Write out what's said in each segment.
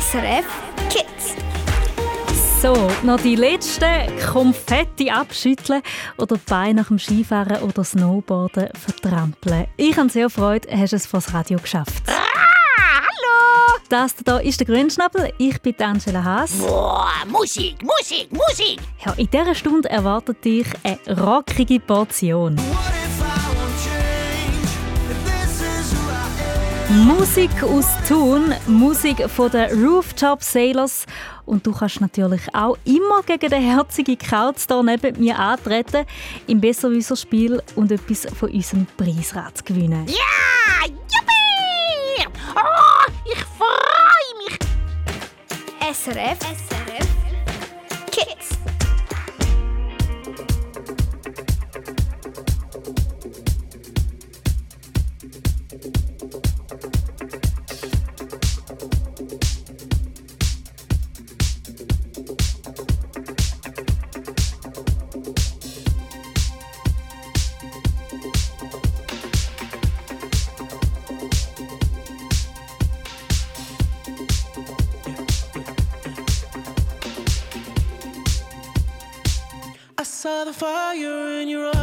SRF Kids. So, noch die letzten Konfetti abschütteln oder die Beine nach dem Skifahren oder Snowboarden vertrampeln. Ich habe sehr Freude, hast es vor das Radio geschafft. Ah, hallo! Das hier ist der Grünschnabel, ich bin Angela Haas. Boah, Musik, Musik, Musik! Ja, in dieser Stunde erwartet dich eine rockige Portion. Musik aus Thun, Musik von den Rooftop Sailors. Und du kannst natürlich auch immer gegen den herzigen Kauz hier neben mir antreten, im Besserwisser-Spiel und etwas von unserem Preisrad gewinnen. Ja, juppie! Oh, ich freue mich! SRF SRF Kids. Fire in your eyes.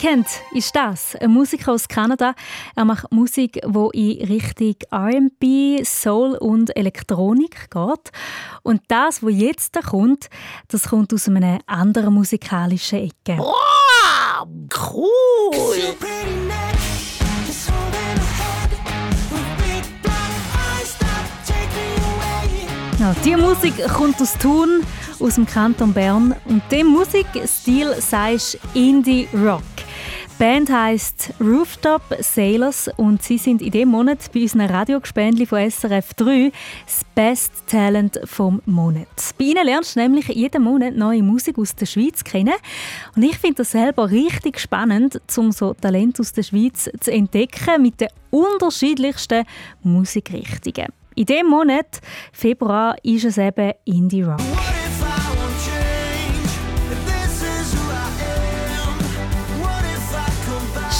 Weeknd ist das, ein Musiker aus Kanada. Er macht Musik, wo in Richtung R&B, Soul und Elektronik geht. Und das, was jetzt da kommt, das kommt aus einer anderen musikalischen Ecke. Wow, cool! Ja, die Musik kommt aus Thun, aus dem Kanton Bern. Und dem Musikstil sagst Indie Rock. Band heißt Rooftop Sailors und sie sind in diesem Monat bei unseren Radiogespendli von SRF 3 das Best Talent vom Monat. Bei ihnen lernst du nämlich jeden Monat neue Musik aus der Schweiz kennen und ich finde das selber richtig spannend, um so Talent aus der Schweiz zu entdecken mit den unterschiedlichsten Musikrichtungen. In diesem Monat, Februar, ist es eben Indie Rock.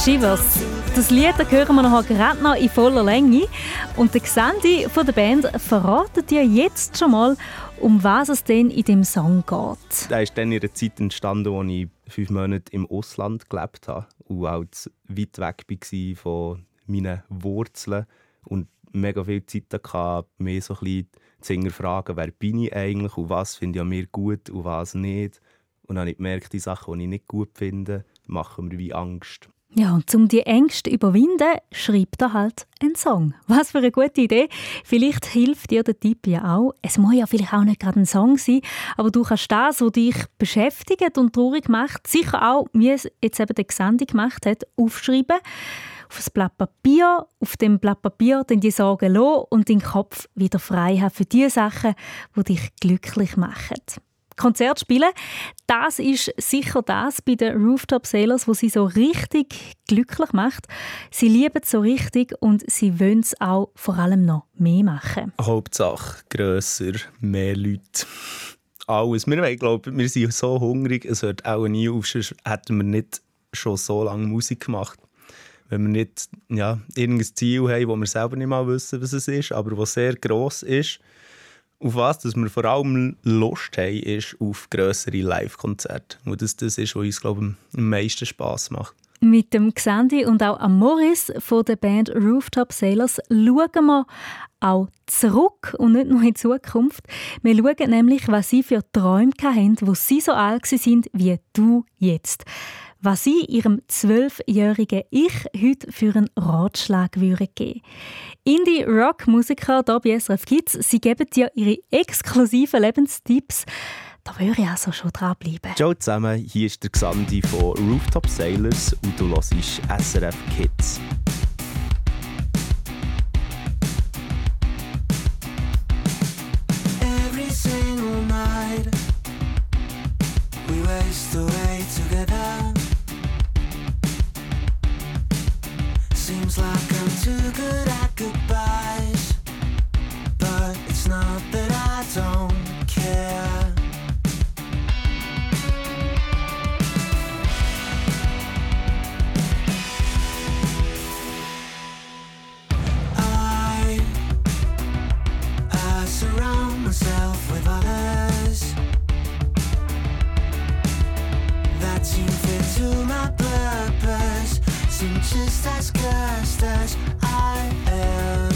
Shivers. Das Lied das hören wir noch gerade noch in voller Länge. Und der Gesandte von der Band verratet dir jetzt schon mal, um was es denn in dem Song geht. Der ist dann in einer Zeit entstanden, als ich fünf Monate im Ausland gelebt habe und auch weit weg war von meinen Wurzeln und mega viel Zeit hatte, mir so ein zu hinterfragen, wer bin ich eigentlich und was finde ich an mir gut und was nicht. Und dann habe ich gemerkt, die Sachen, die ich nicht gut finde, machen mir wie Angst. Ja, und um die Ängste zu überwinden, schreibt er halt einen Song. Was für eine gute Idee. Vielleicht hilft dir der Tipp ja auch. Es muss ja vielleicht auch nicht gerade ein Song sein, aber du kannst das, was dich beschäftigt und traurig macht, sicher auch, wie es jetzt eben der Gesandte gemacht hat, aufschreiben. Auf ein Blatt Papier, auf dem Blatt Papier dann die Sorgen lassen und deinen Kopf wieder frei haben für die Sachen, die dich glücklich machen. Konzert spielen. Das ist sicher das bei den Rooftop Sailors, wo sie so richtig glücklich macht. Sie lieben es so richtig und sie wollen es auch vor allem noch mehr machen. Hauptsache grösser, mehr Leute. Alles. Wir, glaube, wir sind so hungrig, es hört auch nie auf, sonst hätten wir nicht schon so lange Musik gemacht. Wenn wir nicht ja, irgendein Ziel haben, wo wir selber nicht mal wissen, was es ist, aber was sehr gross ist, auf was dass wir vor allem Lust haben, ist auf grössere Live-Konzerte. Und das, das ist, was uns, glaube ich, am meisten Spass macht. Mit dem Xandi und auch am Morris von der Band Rooftop Sailors schauen wir auch zurück und nicht nur in die Zukunft. Wir schauen nämlich, was sie für Träume hatten, wo sie so alt sind wie du jetzt was Sie Ihrem zwölfjährigen Ich heute für einen Ratschlag würde geben. Indie-Rock-Musiker hier bei SRF Kids, sie geben dir ihre exklusiven Lebenstipps. Da würde ich also schon dranbleiben. Ciao zusammen, hier ist der Xandi von Rooftop Sailors und du hörst SRF Kids. Too good at goodbyes, but it's not that I don't care. I I surround myself with others that seem fit to my purpose, just as 跟 as I am。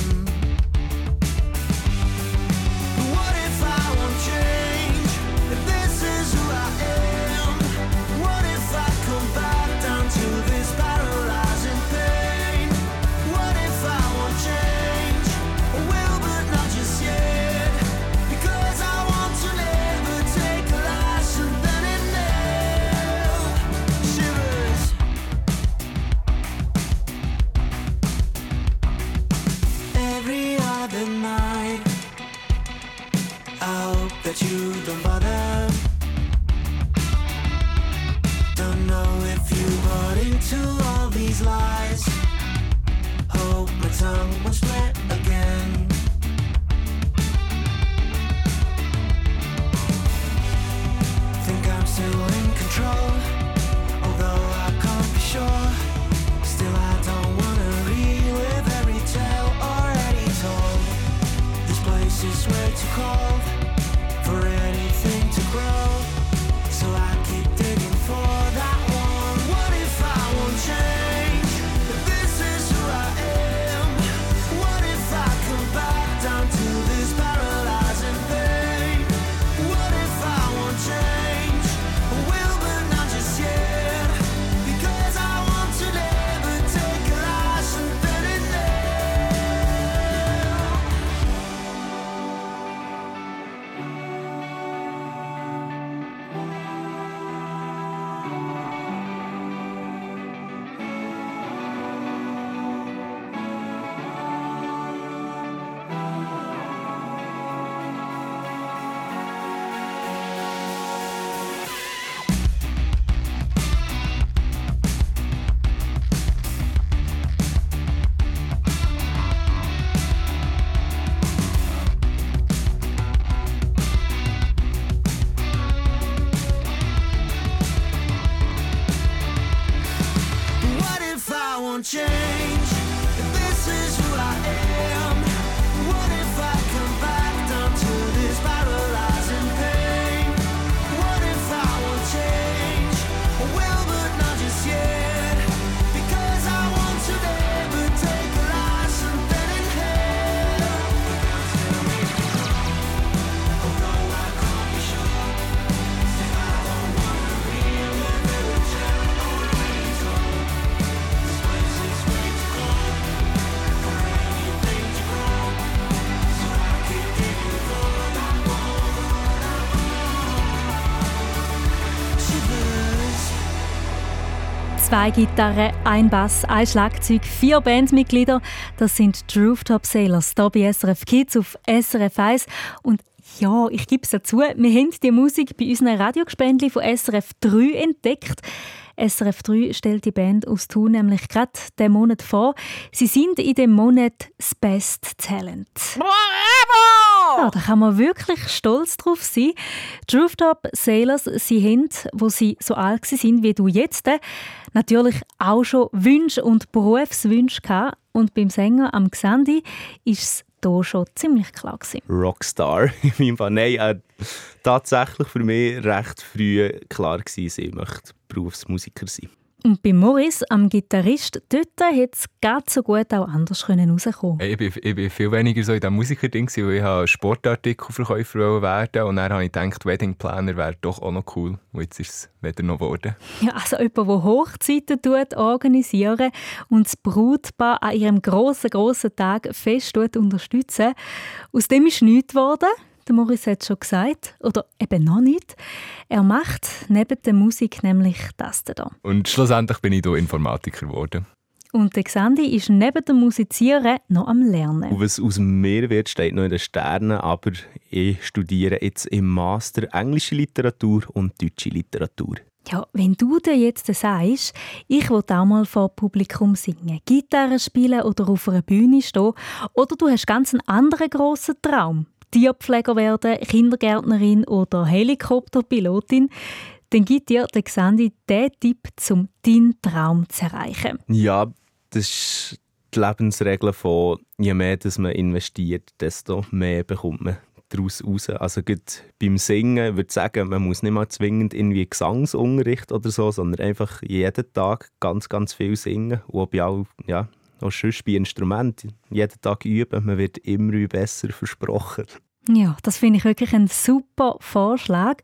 Zwei Gitarren, ein Bass, ein Schlagzeug, vier Bandmitglieder. Das sind die Rooftop Sailors hier bei SRF Kids auf SRF 1. Und ja, ich gebe es dazu, wir haben die Musik bei unseren Radiogespendli von SRF 3 entdeckt. SRF 3 stellt die Band aus Thun nämlich gerade diesen Monat vor. Sie sind in dem Monat das Best Talent. Bravo! Ja, da kann man wirklich stolz drauf sein. Die Rooftop Sailors, sie haben, wo sie so alt sind wie du jetzt, natürlich auch schon Wünsche und Berufswünsche gehabt. Und beim Sänger am Xandi ist es hier schon ziemlich klar gewesen. Rockstar in meinem Fall. Nein, äh, tatsächlich für mich recht früh klar gewesen, ich möchte Berufsmusiker sein. Und bei Morris, am Gitarrist, dort hätte es ganz so gut auch anders rauskommen Ich bin, ich bin viel weniger so in diesem Musikerding, weil ich Sportartikelverkäufer werden und dann habe ich gedacht, Wedding Planner wäre doch auch noch cool. Und jetzt ist es wieder noch geworden. Ja, also jemand, der Hochzeiten tut, organisieren und das Brautpaar an ihrem grossen, grossen Tag fest unterstützen. Aus dem ist nichts geworden. Der Morris hat es schon gesagt, oder eben noch nicht. Er macht neben der Musik nämlich das hier. Und schlussendlich bin ich hier Informatiker geworden. Und der Xandi ist neben dem Musizieren noch am Lernen. Und was aus mir wird, steht noch in den Sternen, aber ich studiere jetzt im Master Englische Literatur und Deutsche Literatur. Ja, wenn du dir jetzt sagst, ich will auch mal vor Publikum singen, Gitarre spielen oder auf einer Bühne stehen, oder du hast ganz einen anderen grossen Traum, Tierpfleger werden, Kindergärtnerin oder Helikopterpilotin, dann gibt dir der Xandi den Tipp, um deinen Traum zu erreichen. Ja, das ist die Lebensregel von, je mehr dass man investiert, desto mehr bekommt man daraus raus. Also gerade beim Singen würde ich sagen, man muss nicht mal zwingend irgendwie Gesangsunterricht oder so, sondern einfach jeden Tag ganz, ganz viel singen. Und all, ja, auch sonst bei Instrumenten jeden Tag üben. Man wird immer besser versprochen. Ja, das finde ich wirklich ein super Vorschlag.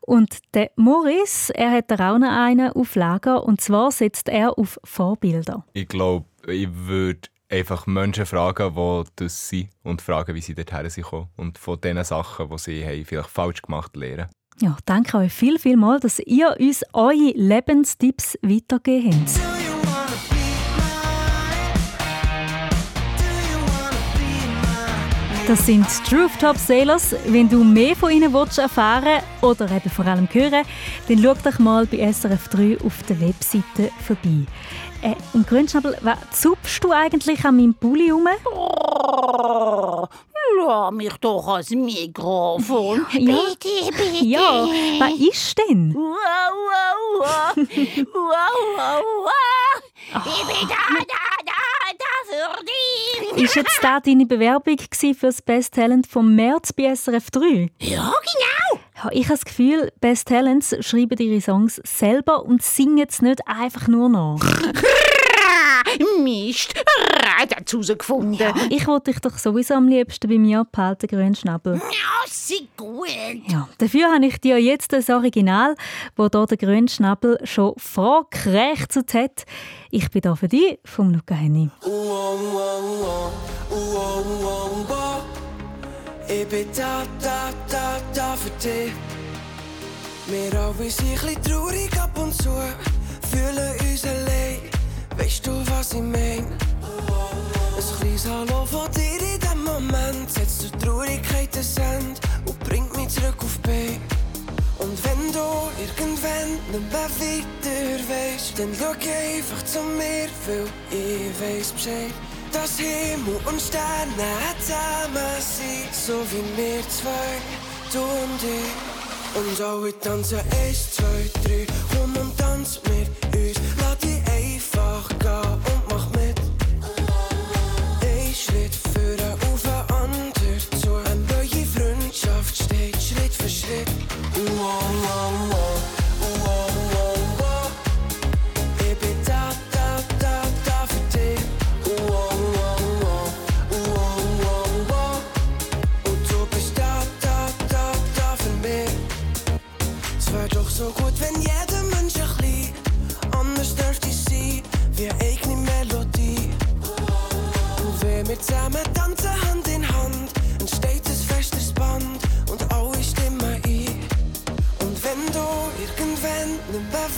Und der Maurice, er hat auch noch einen auf Lager und zwar setzt er auf Vorbilder. Ich glaube, ich würde einfach Menschen fragen, die das sind und fragen, wie sie dorthin sind und von den Sachen, die sie haben, vielleicht falsch gemacht haben, lernen. Ja, danke euch viel, viel mal, dass ihr uns eure Lebenstipps weitergegeben habt. Das sind die Rooftop Sailors. Wenn du mehr von ihnen willst erfahren oder eben vor allem hören, dann schau doch mal bei SRF 3 auf der Webseite vorbei. Äh, und Grünschnabel, was zupfst du eigentlich an meinem Pulli rum? Oh, lass mich doch ans Mikrofon. Ja. Bitte, bitte. Ja, was ist denn? Wow, wow, wow. wow, wow, wow. Ich bin da, da, da, da für dich. Ist jetzt da deine Bewerbung für das Best Talent vom März bei SRF 3? Ja, genau. Ja, ich habe das Gefühl, Best Talents schreiben ihre Songs selber und singen es nicht einfach nur nach. Mist, Rat hat's herausgefunden. Ich wollte dich doch sowieso am liebsten bei mir abhalten, Grünschnabel. Ja, sie gut. Ja, dafür habe ich dir jetzt das Original, wo hier der Grünschnabel schon vorgekrächzt hat. Ich bin da für dich, vom Luca Henny. Ich bin da, da, da, da für dich. Wir alle sind ein bisschen traurig ab und zu, fühlen uns allein. Weißt du, was ich mein? Ein kleines Hallo von dir in dem Moment setzt die Traurigkeit ein Ende und bringt mich zurück auf Bein. Und wenn du irgendwann nicht mehr weiter weißt, dann schau einfach zu mir, weil ich weiß Bescheid. Dass Himmel und Sterne zusammen sind, so wie wir zwei, du und ich. Und alle tanzen eins, zwei, drei, komm und tanz mit uns. Lass dich einfach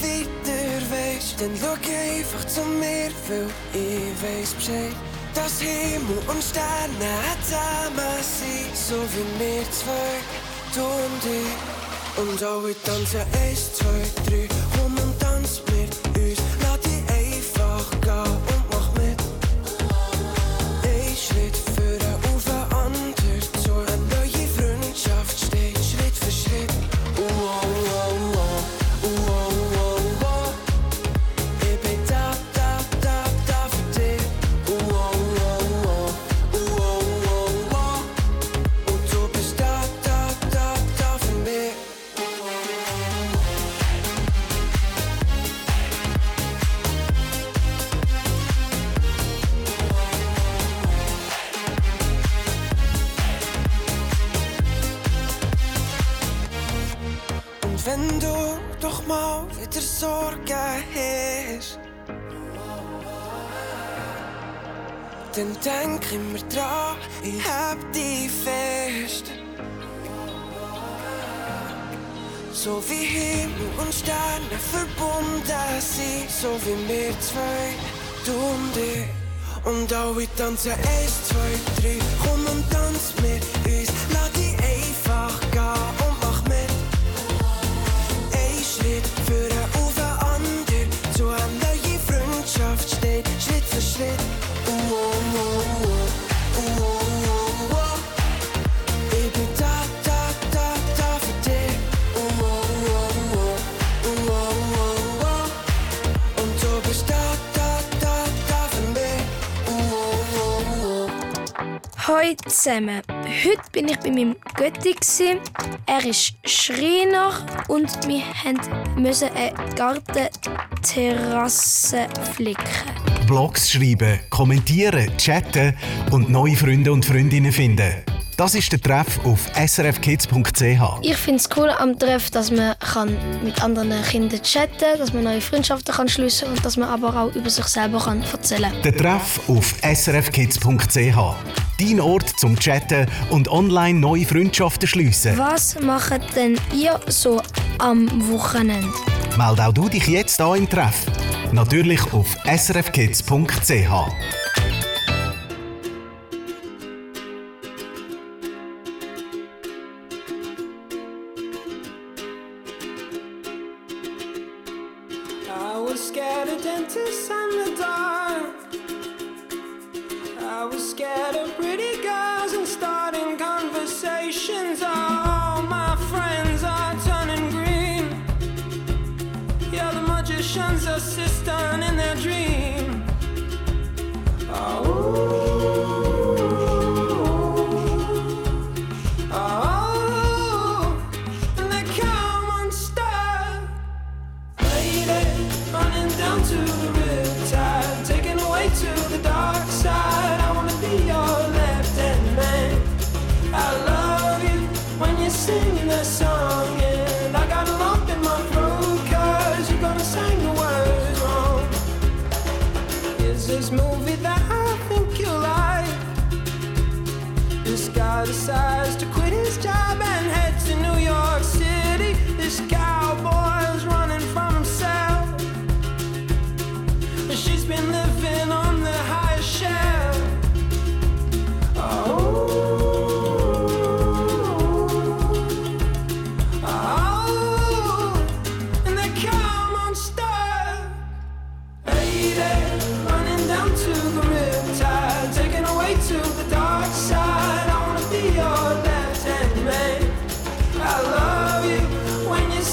weiter weißt, dann schau einfach zu mir, weil ich weiß Bescheid. Dass Himmel und Sterne zusammen sind, so wie wir zwei, du und ich. Und alle tanzen eins, zwei, drei, komm und tanz mit uns. Lass dich einfach gehen mal wieder Sorgen hast, dann denk immer dran, ich hab dich fest. So wie Himmel und Sterne verbunden sind, so wie wir zwei, du und ich. Und alle tanzen eins, zwei, drei, komm und tanz mit Schritt. Oh, oh, oh, oh, oh, oh, oh. Oh, oh, oh, oh, oh, oh, oh. Oh, oh, oh, oh. Zusammen. Heute bin ich bei meinem Götti. gsi. Er ist Schreiner und wir mussten eine Gartenterrasse flicken. Blogs schreiben, kommentieren, chatten und neue Freunde und Freundinnen finden. Das ist der Treff auf srfkids.ch. Ich finde es cool am Treff, dass man kann mit anderen Kindern chatten kann, dass man neue Freundschaften kann schliessen kann und dass man aber auch über sich selber kann erzählen kann. Der Treff auf srfkids.ch. Dein Ort zum Chatten und online neue Freundschaften schliessen. Was macht denn ihr so am Wochenende? Meld auch du dich jetzt an im Treff. Natürlich auf srfkids.ch.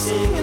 singing.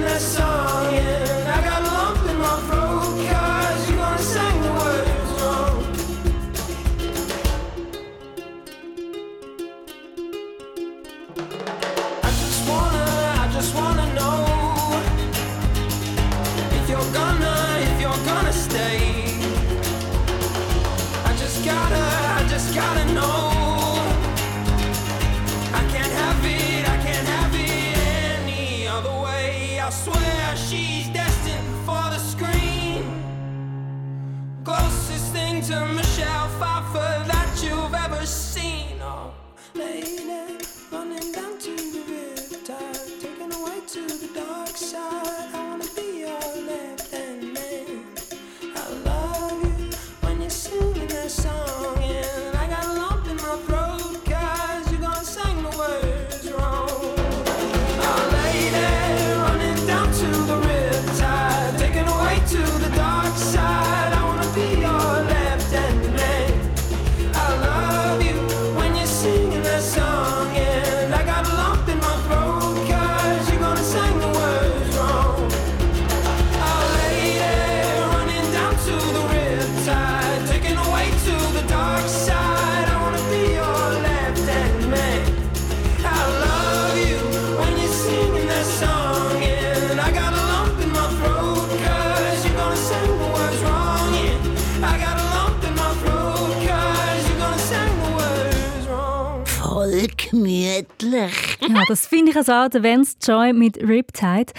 Nur gemütlich. Ja, das finde ich also auch der Vance Joy mit Riptide.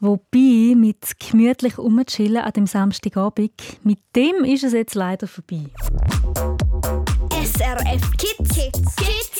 Wobei, mit gemütlich umchillen an dem Samstagabend, mit dem ist es jetzt leider vorbei. SRF Kids. Kids. Kids.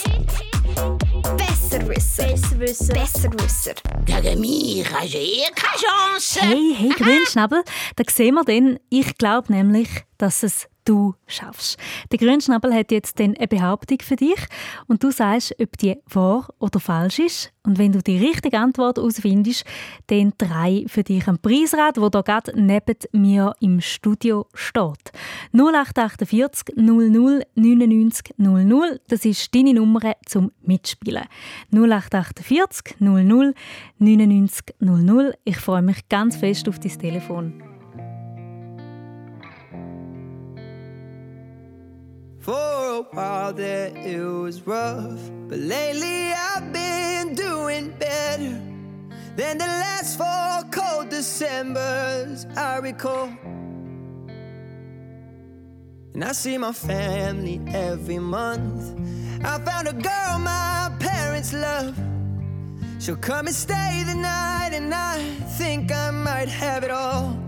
Besserwisser. Besserwisser. Besserwisser. Gegen mich hast du eh keine Chance. Hey, hey, Grünschnabel, da sehen wir dann, ich glaube nämlich, dass es du schaffst. Der Grünschnabel hat jetzt dann eine Behauptung für dich und du sagst, ob die wahr oder falsch ist. Und wenn du die richtige Antwort herausfindest, dann drei für dich ein Preisrad, wo da gerade neben mir im Studio steht. 0848 00 99 00, das ist deine Nummer zum Mitspielen. 0848 00 99 00. Ich freue mich ganz fest auf dein Telefon. For a while there it was rough, but lately I've been doing better than the last four cold Decembers I recall. And I see my family every month. I found a girl my parents love. She'll come and stay the night, and I think I might have it all.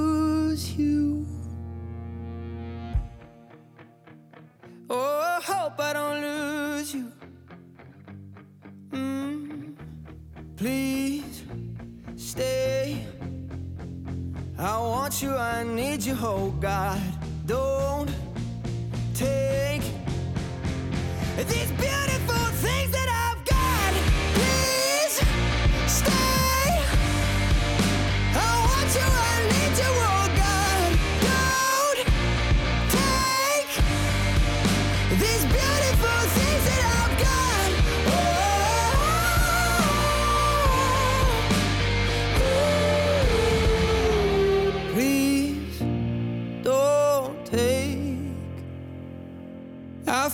oh God.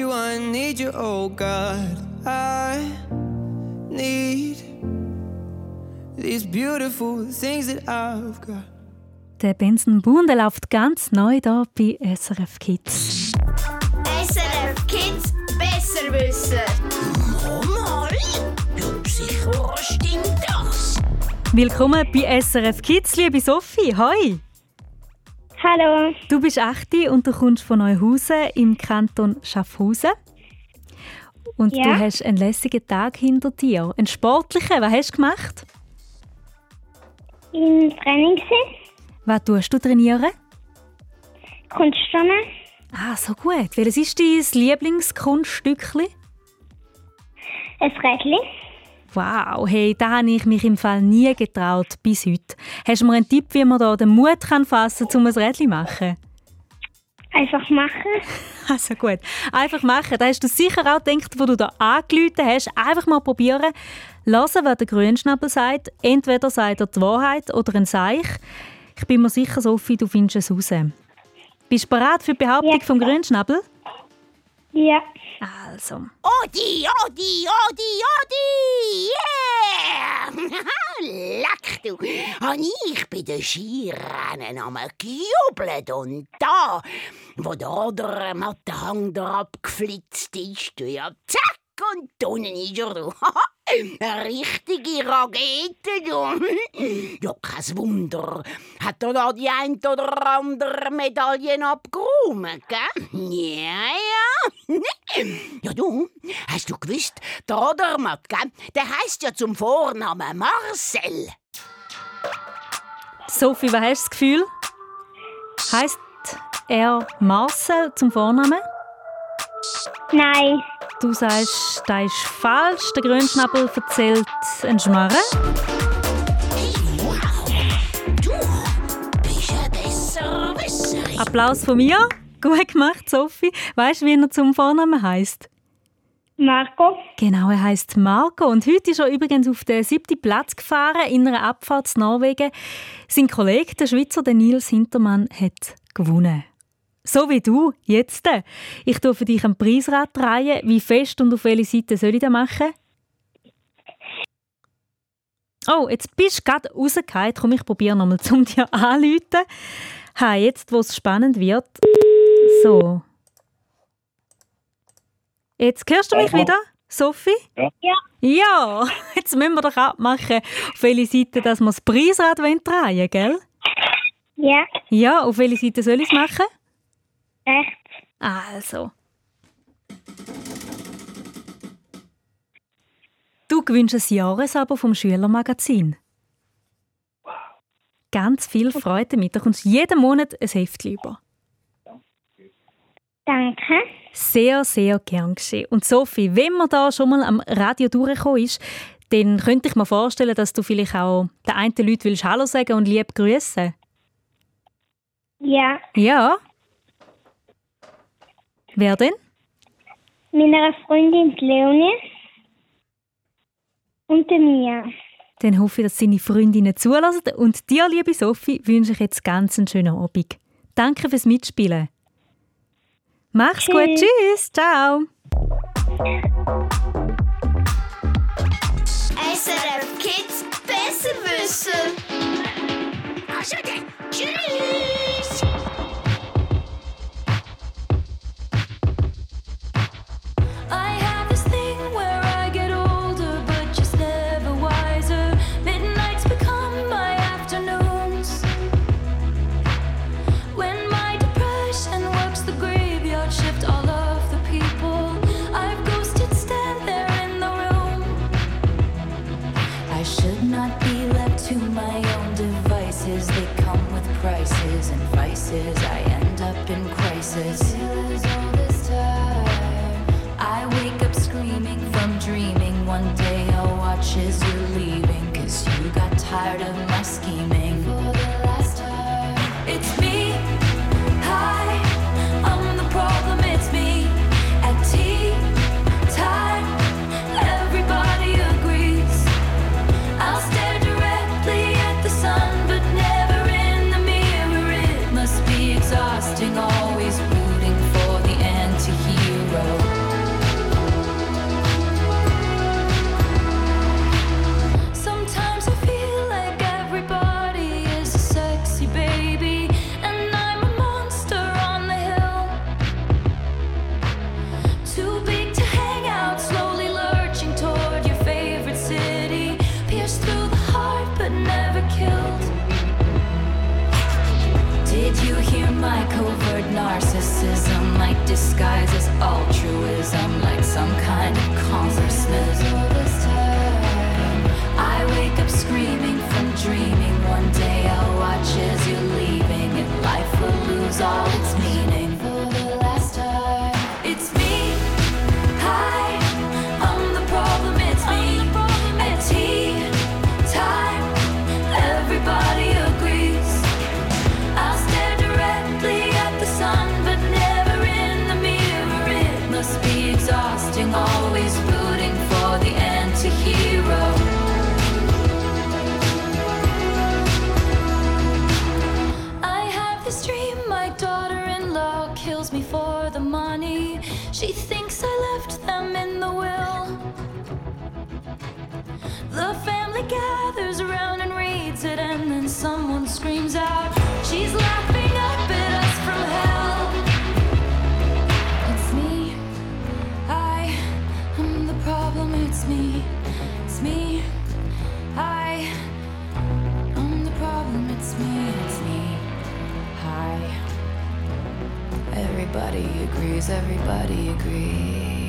You, I need you, oh God. I need these beautiful things that I've got. Der Benson Boone der läuft ganz neu da bei SRF Kids. SRF Kids. Besserwisser. Mal, ja, sicher stimmt das. Willkommen bei SRF Kids, liebe Sophie. Hoi! Hallo, Du bist 8 und du kommst von Neuhausen im Kanton Schaffhausen. Und Ja. du hast einen lässigen Tag hinter dir. Einen sportlichen. Was hast du gemacht? im Training. Was tust du trainieren? Kunststunde. Ah, so gut. Welches ist dein Lieblingskunststückchen? Ein Rädchen. Wow, hey, da habe ich mich im Fall nie getraut bis heute. Hast du mir einen Tipp, wie man da den Mut kann fassen kann, um ein Rädchen zu machen? Einfach machen. Also gut, einfach machen. Da hast du sicher auch gedacht, wo du da angerufen hast. Einfach mal probieren. Hören, was der Grünschnabel sagt. Entweder sagt er die Wahrheit oder ein Seich. Ich bin mir sicher, Sophie, du findest es raus. Bist du bereit für die Behauptung Ja. vom Grünschnabel? Ja. Also. Odi, Odi, Odi, Odi, yeah! Leck! Du, hab ich bei den Skirennen am gejubelt und da, wo der Odermattenhang da abgeflitzt ist, du, ja, zack, und unten ist er, richtige Rakete, du. Ja, kein Wunder. Hat er da die ein oder andere Medaillen abgeräumt, gell? Ja, ja. Ja, du, hast du gewusst, der Odermatt, gell, der heisst ja zum Vornamen Marcel. Sophie, was hast du das Gefühl? Heißt er Marcel zum Vornamen? Nein. Du sagst, das ist falsch. Der Grünschnabel erzählt einen Schmarren. Besserwisserin. Applaus von mir. Gut gemacht, Sophie. Weißt du, wie er zum Vornamen heißt? Marco. Genau, er heißt Marco und heute ist er übrigens auf den siebten Platz gefahren in einer Abfahrt zu Norwegen. Sein Kollege, der Schweizer der Nils Hintermann, hat gewonnen. So wie du, jetzt. Ich tue für dich ein Preisrad drehen. Wie fest und auf welche Seite soll ich das machen? Oh, jetzt bist du gerade rausgefallen. Komm, ich probiere nochmal, um dir anzuleiten. Ha, jetzt, wo es spannend wird. So. Jetzt hörst du mich wieder, Sophie? Ja. Ja, jetzt müssen wir doch abmachen, auf welche Seite dass wir das Preisrad drehen wollen, gell? Ja. Ja, auf welche Seite soll ich es machen? Rechts. Also. Du gewinnst ein Jahresabo vom Schülermagazin. Ganz viel Freude damit. Da kommst jeden Monat ein Heft über. Danke. Sehr, sehr gern geschehen. Und Sophie, wenn man da schon mal am Radio durchgekommen ist, dann könnte ich mir vorstellen, dass du vielleicht auch den einen Leuten willst Hallo sagen und lieb grüßen. Ja. Ja? Wer denn? Meiner Freundin Leonie. Und der Mia. Dann hoffe ich, dass deine Freundinnen zulassen. Und dir, liebe Sophie, wünsche ich jetzt ganz einen schönen Abend. Danke fürs Mitspielen. Mach's gut. Tschüss. Ciao. SRF Kids Besserwisser. Also dann, tschüss. Will agrees, everybody agrees.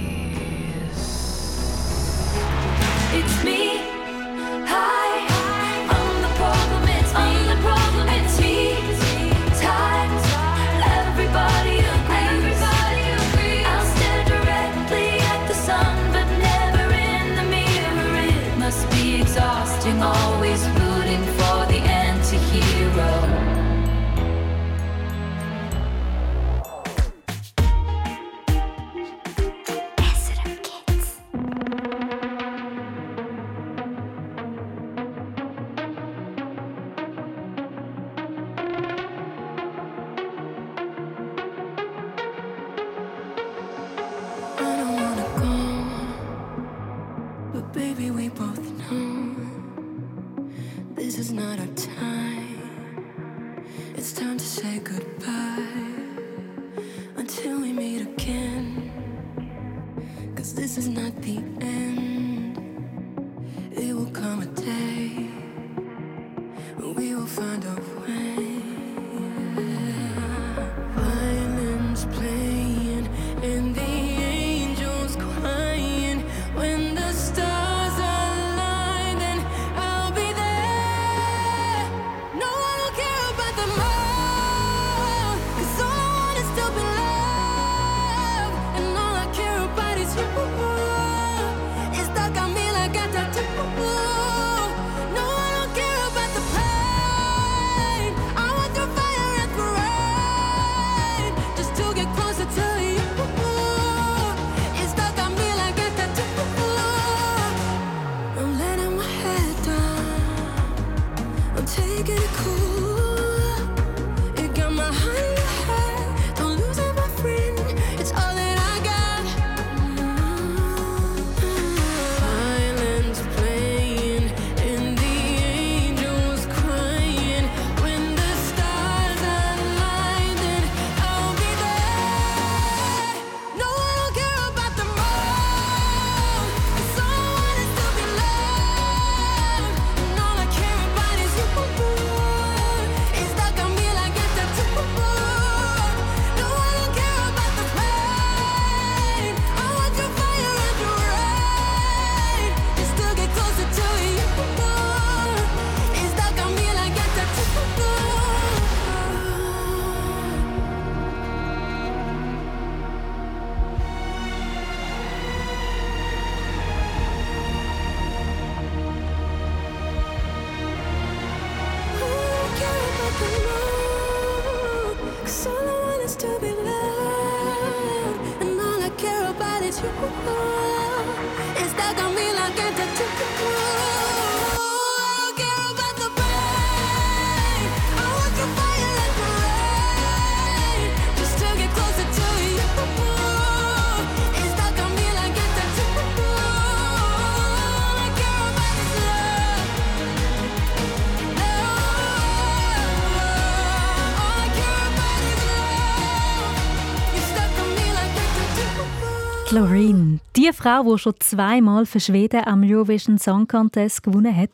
Loreen, die Frau, die schon zweimal für Schweden am Eurovision Song Contest gewonnen hat,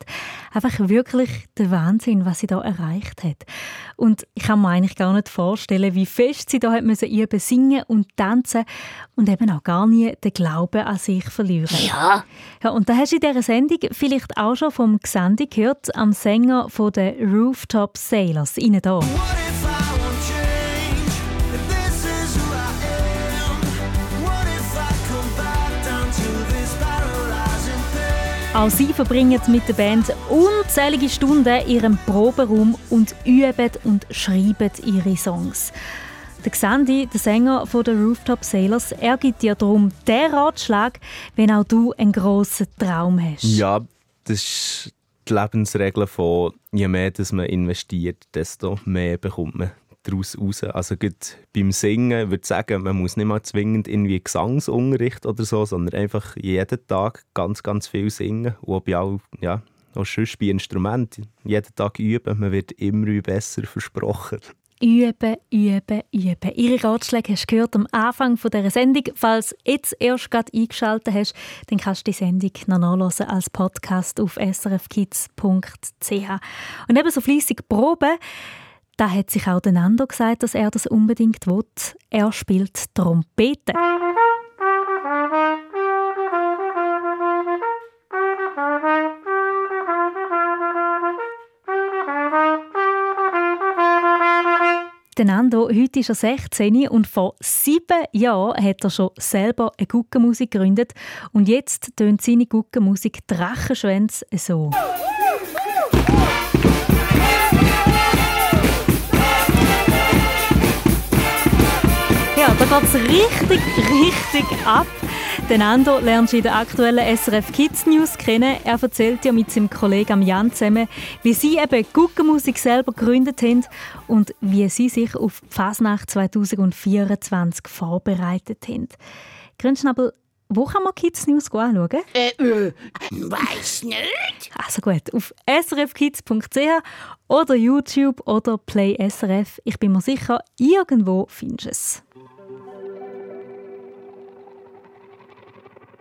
einfach wirklich der Wahnsinn, was sie da erreicht hat. Und ich kann mir eigentlich gar nicht vorstellen, wie fest sie da hat müssen üben, singen und tanzen und eben auch gar nie den Glauben an sich verlieren. Ja. ja und da hast du in dieser Sendung vielleicht auch schon vom Xandi gehört, am Sänger von den Rooftop Sailors, ihnen da. What Auch sie verbringen mit der Band unzählige Stunden in ihrem Proberaum und üben und schreiben ihre Songs. Der Xandi, der Sänger von der Rooftop Sailors, er gibt dir darum den Ratschlag, wenn auch du einen grossen Traum hast. Ja, das ist die Lebensregel von je mehr dass man investiert, desto mehr bekommt man daraus raus. Also gut beim Singen würde ich sagen, man muss nicht mal zwingend irgendwie Gesangsunterricht oder so, sondern einfach jeden Tag ganz, ganz viel singen und auch bei all, ja, auch sonst bei Instrumenten jeden Tag üben. Man wird immer besser, versprochen. Üben, üben, üben. Ihre Ratschläge hast du gehört am Anfang von dieser Sendung. Falls du jetzt erst gerade eingeschaltet hast, dann kannst du die Sendung noch nachlesen als Podcast auf srfkids.ch. Und eben so fleissig proben, da hat sich auch Nando gesagt, dass er das unbedingt will. Er spielt Trompete. Nando, heute ist er 16 und vor sieben Jahren hat er schon selber eine Guckenmusik gegründet. Und jetzt tönt seine Guckenmusik Drachenschwänze so. Geht es richtig, richtig ab. Den Ando lernst du in der aktuellen SRF Kids News kennen. Er erzählt ja mit seinem Kollegen Jan zusammen, wie sie eben Guckenmusik selber gegründet haben und wie sie sich auf die Fasnacht 2024 vorbereitet haben. Grünschnabel, wo kann man Kids News anschauen? Äh, äh, weiss nicht. Also gut, auf srfkids.ch oder YouTube oder Play SRF. Ich bin mir sicher, irgendwo findest du es.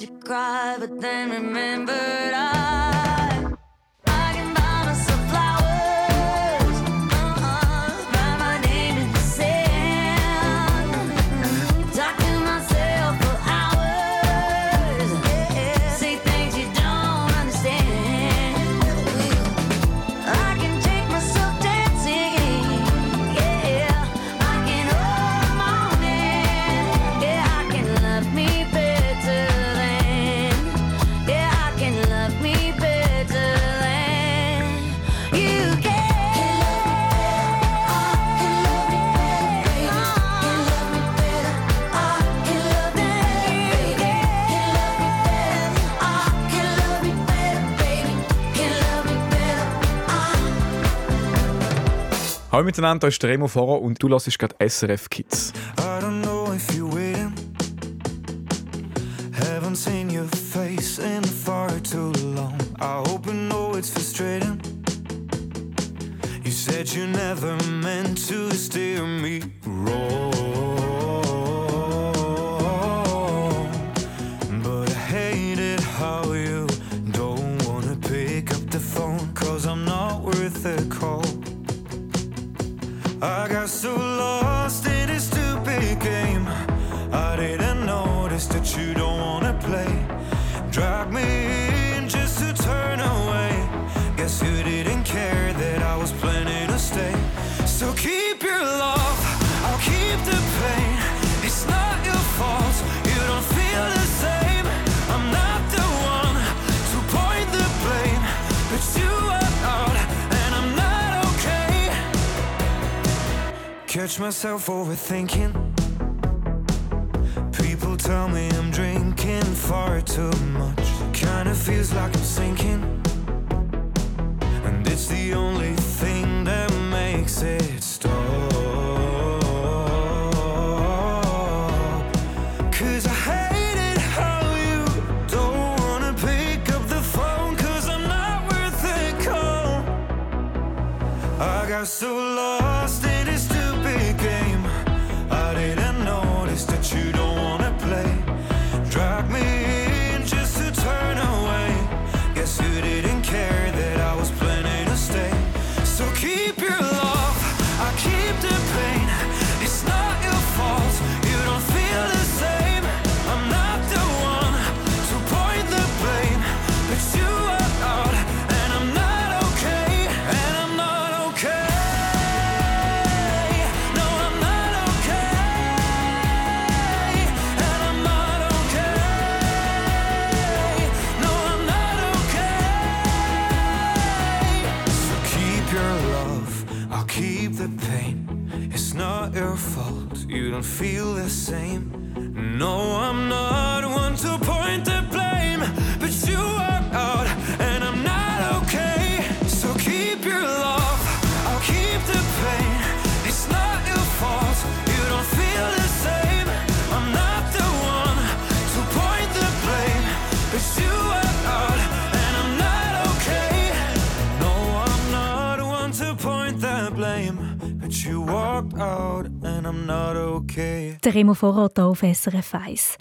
To cry, but then remembered. I Hallo miteinander, da ist der Remo Fahrer und du hörst gerade SRF Kids. Catch myself overthinking. People tell me I'm drinking far too much. Kinda feels like I'm sinking. And it's the only thing that makes it stop. Cause I hate it how you don't wanna pick up the phone. Cause I'm not worth call. I got so lost Der Remo Vorrat hier auf SRF 1.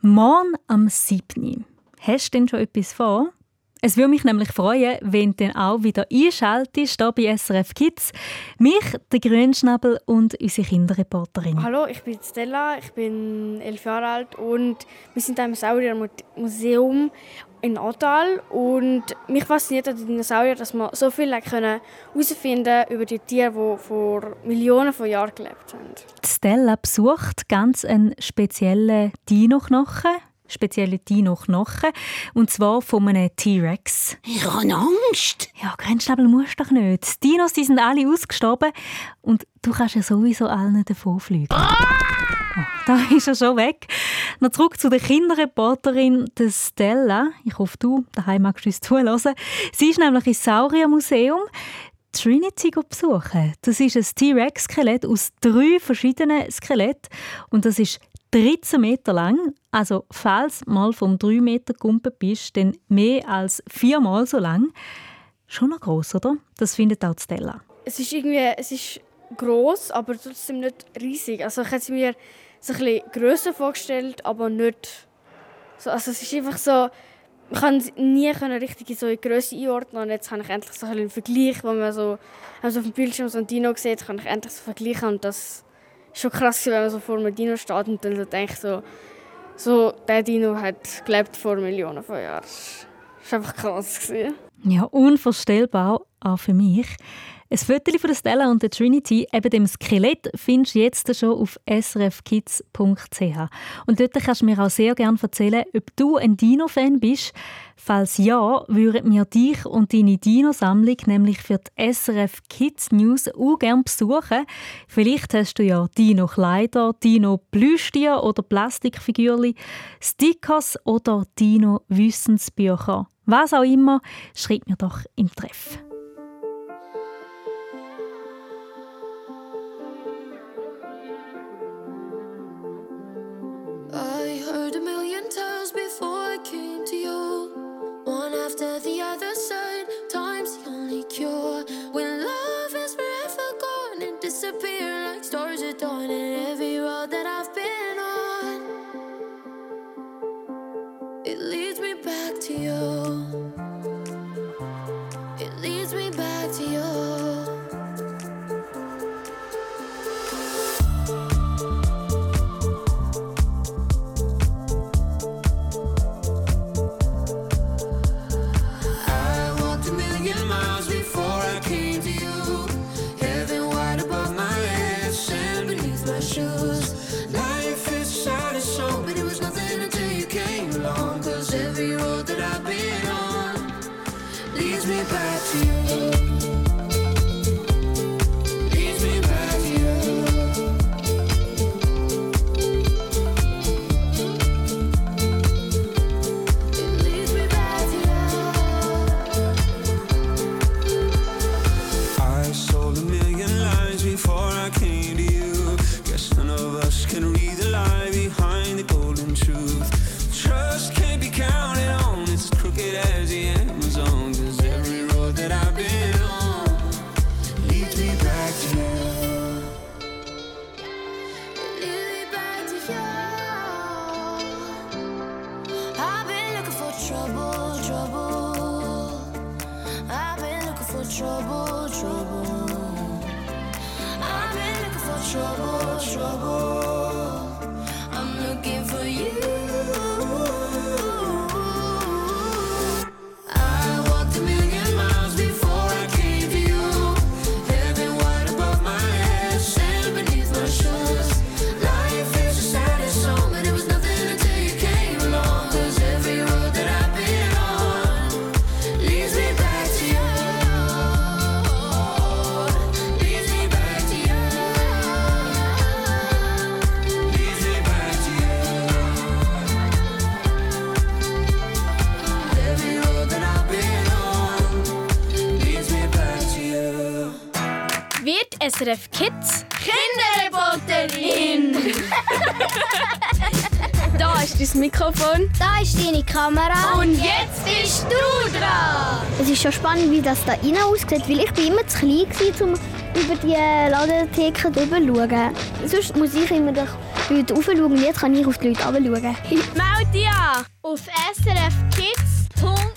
Morgen am 7. Hast du denn schon etwas vor? Es würde mich nämlich freuen, wenn du dann auch wieder einschaltest hier bei SRF Kids. Mich, den Grünschnabel und unsere Kinderreporterin. Hallo, ich bin Stella, ich bin elf Jahre alt und wir sind im Dinosaurier-Museum in Aartal und mich fasziniert an den Dinosauriern, dass man so viel herausfinden über die Tiere, die vor Millionen von Jahren gelebt haben. Die Stella besucht ganz einen speziellen Dino-Knochen. Spezielle Dino-Knochen. Und zwar von einem T-Rex. Ich habe Angst. Ja, Grenzschnabel musst du doch nicht. Die Dinos die sind alle ausgestorben und du kannst ja sowieso allen davonfliegen. Da ist er schon weg. Noch zurück zu der Kinderreporterin der Stella. Ich hoffe, du daheim magst uns zuhören. Sie ist nämlich ins Sauriermuseum Trinity besuchen. Das ist ein T-Rex-Skelett aus drei verschiedenen Skeletten. Und das ist 13 Meter lang. Also, falls du mal vom 3 Meter Gumpen bist, dann mehr als viermal so lang. Schon noch gross, oder? Das findet auch Stella. Es ist irgendwie, es ist gross, aber trotzdem nicht riesig. Also ich hätte mir so ein bisschen grösser vorgestellt, aber nicht so. Also es ist einfach so, ich kann nie richtig in so eine Größe einordnen und jetzt habe ich endlich so einen Vergleich, man wenn man so auf dem Bildschirm so ein Dino sieht, kann ich endlich so vergleichen und das ist schon krass, wenn man so vor einem Dino steht und dann so denkt so, so der Dino hat gelebt vor Millionen von Jahren. Das war einfach krass. Ja, unvorstellbar auch für mich. Ein Foto von Stella und der Trinity, eben dem Skelett, findest du jetzt schon auf srfkids.ch. Und dort kannst du mir auch sehr gerne erzählen, ob du ein Dino-Fan bist. Falls ja, würden wir dich und deine Dino-Sammlung nämlich für die SRF Kids News auch gerne besuchen. Vielleicht hast du ja Dino-Kleider, Dino-Plüschtier oder Plastikfigürchen, Stickers oder Dino-Wissensbücher. Was auch immer, schreib mir doch im Treff. Me back to you. Mikrofon. Da ist deine Kamera. Und jetzt bist du dran! Es ist schon spannend, wie das da innen aussieht, weil ich bin immer zu klein war, um über die Ladentheke drüber zu schauen. Sonst muss ich immer durch die Leute raufschauen und jetzt kann ich auf die Leute runterschauen. Meld dich an Auf SRF Kids. Punkt.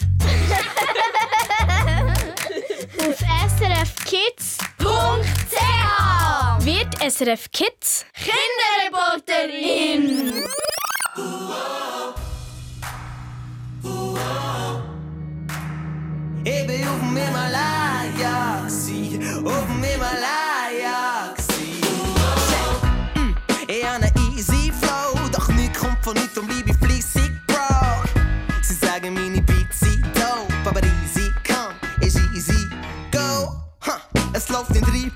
Auf SRF Kids. Punkt CH. wird SRF Kids Kinderreporterin! Ich bin auf dem Himalaya, gsi, auf dem Himalaya, gsi. Mm, Ich hab ne easy flow, doch nichts kommt von nichts und bleibe fließig, bro. Sie sagen meine Beats sind dope, aber easy come, ist easy go. Ha, es läuft in drei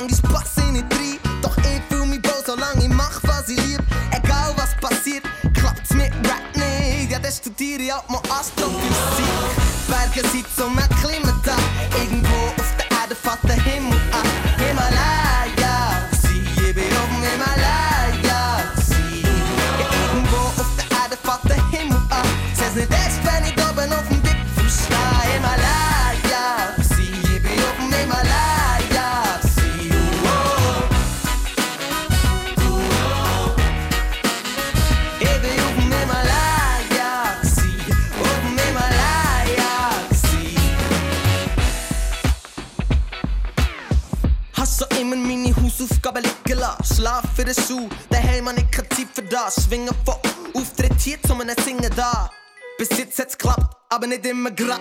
manchmal passe ich nicht rein, doch ich fühl mich wohl, solange ich mach, was ich lieb. Egal was passiert, klappt's mit Rap nicht. Ja, dann studiere ich auch mal Astrophysik. Berge sind zum Erklimmen Schlaf für den Schuh, daheim hab ich keine Zeit für das. Schwingen von Auftritt hier zu einem Singen da. Bis jetzt hat's geklappt, aber nicht immer grad.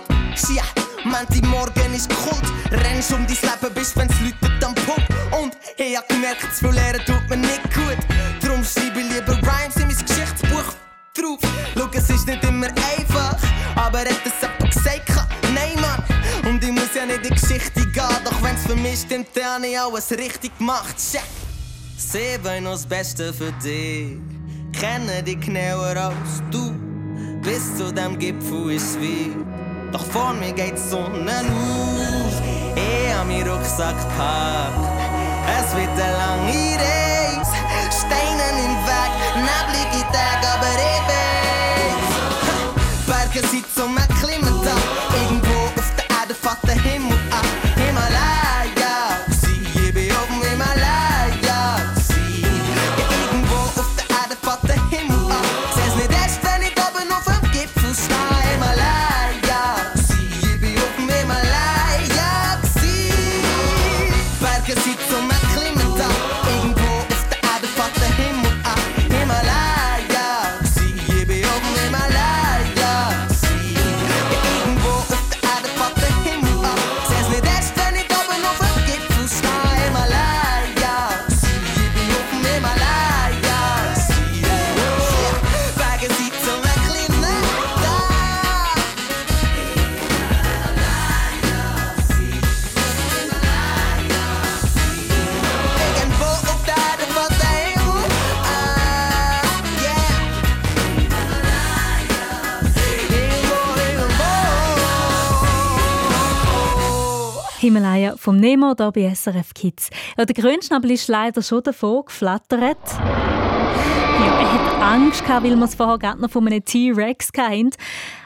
Ja, meinte morgen ist Kult. Rennst um dein Leben, bis wenn's läutet am Pump. Und ich hab gemerkt, zu viel lernen tut mir nicht gut. Drum schreibe ich lieber Rhymes in mein Geschichtsbuch drauf. Schau, es ist nicht immer einfach, aber hat es jemand gesagt? Nein, Mann. Und ich muss ja nicht in die Geschichte gehen, doch wenn's für mich stimmt, dann hab ich alles richtig gemacht. Check. Noch das Beste für dich, kennen dich genauer als du. Bis zu dem Gipfel ist wie, doch vor mir geht die Sonne auf. Ich hab meinen Rucksack gepackt, es wird eine lange Reise. Steine im Weg, neblige Tage, aber ich weiß. Berge sind Himalaya vom Nemo hier bei SRF Kids. Ja, der Grünschnabel ist leider schon davor geflattert. Ja, er hat Angst weil wir es vorher gerade noch von einem T-Rex hatten.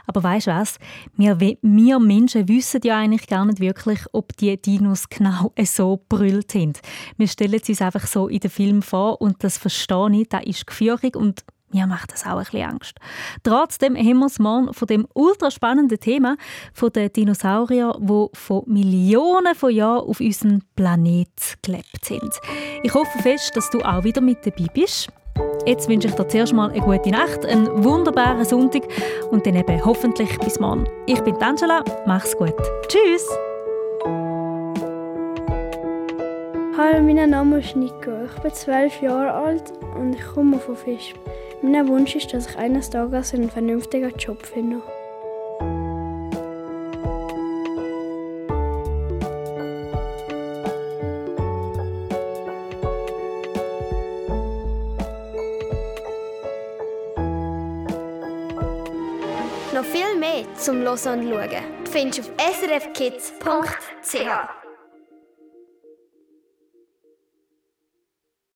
Aber weißt du was? Wir, wir Menschen wissen ja eigentlich gar nicht wirklich, ob die Dinos genau so brüllt haben. Wir stellen es uns einfach so in den Film vor und das verstehe ich, das ist gefährlich und mir macht das auch ein bisschen Angst. Trotzdem haben wir es morgen von dem ultra spannenden Thema von den Dinosauriern, die von Millionen von Jahren auf unserem Planet gelebt sind. Ich hoffe fest, dass du auch wieder mit dabei bist. Jetzt wünsche ich dir zuerst mal eine gute Nacht, einen wunderbaren Sonntag und dann eben hoffentlich bis morgen. Ich bin Angela, mach's gut. Tschüss! Hallo, mein Name ist Nico. Ich bin zwölf Jahre alt und ich komme von Fisch. Mein Wunsch ist, dass ich eines Tages einen vernünftigen Job finde. Noch viel mehr zum Hören und Schauen findest du auf srfkids.ch.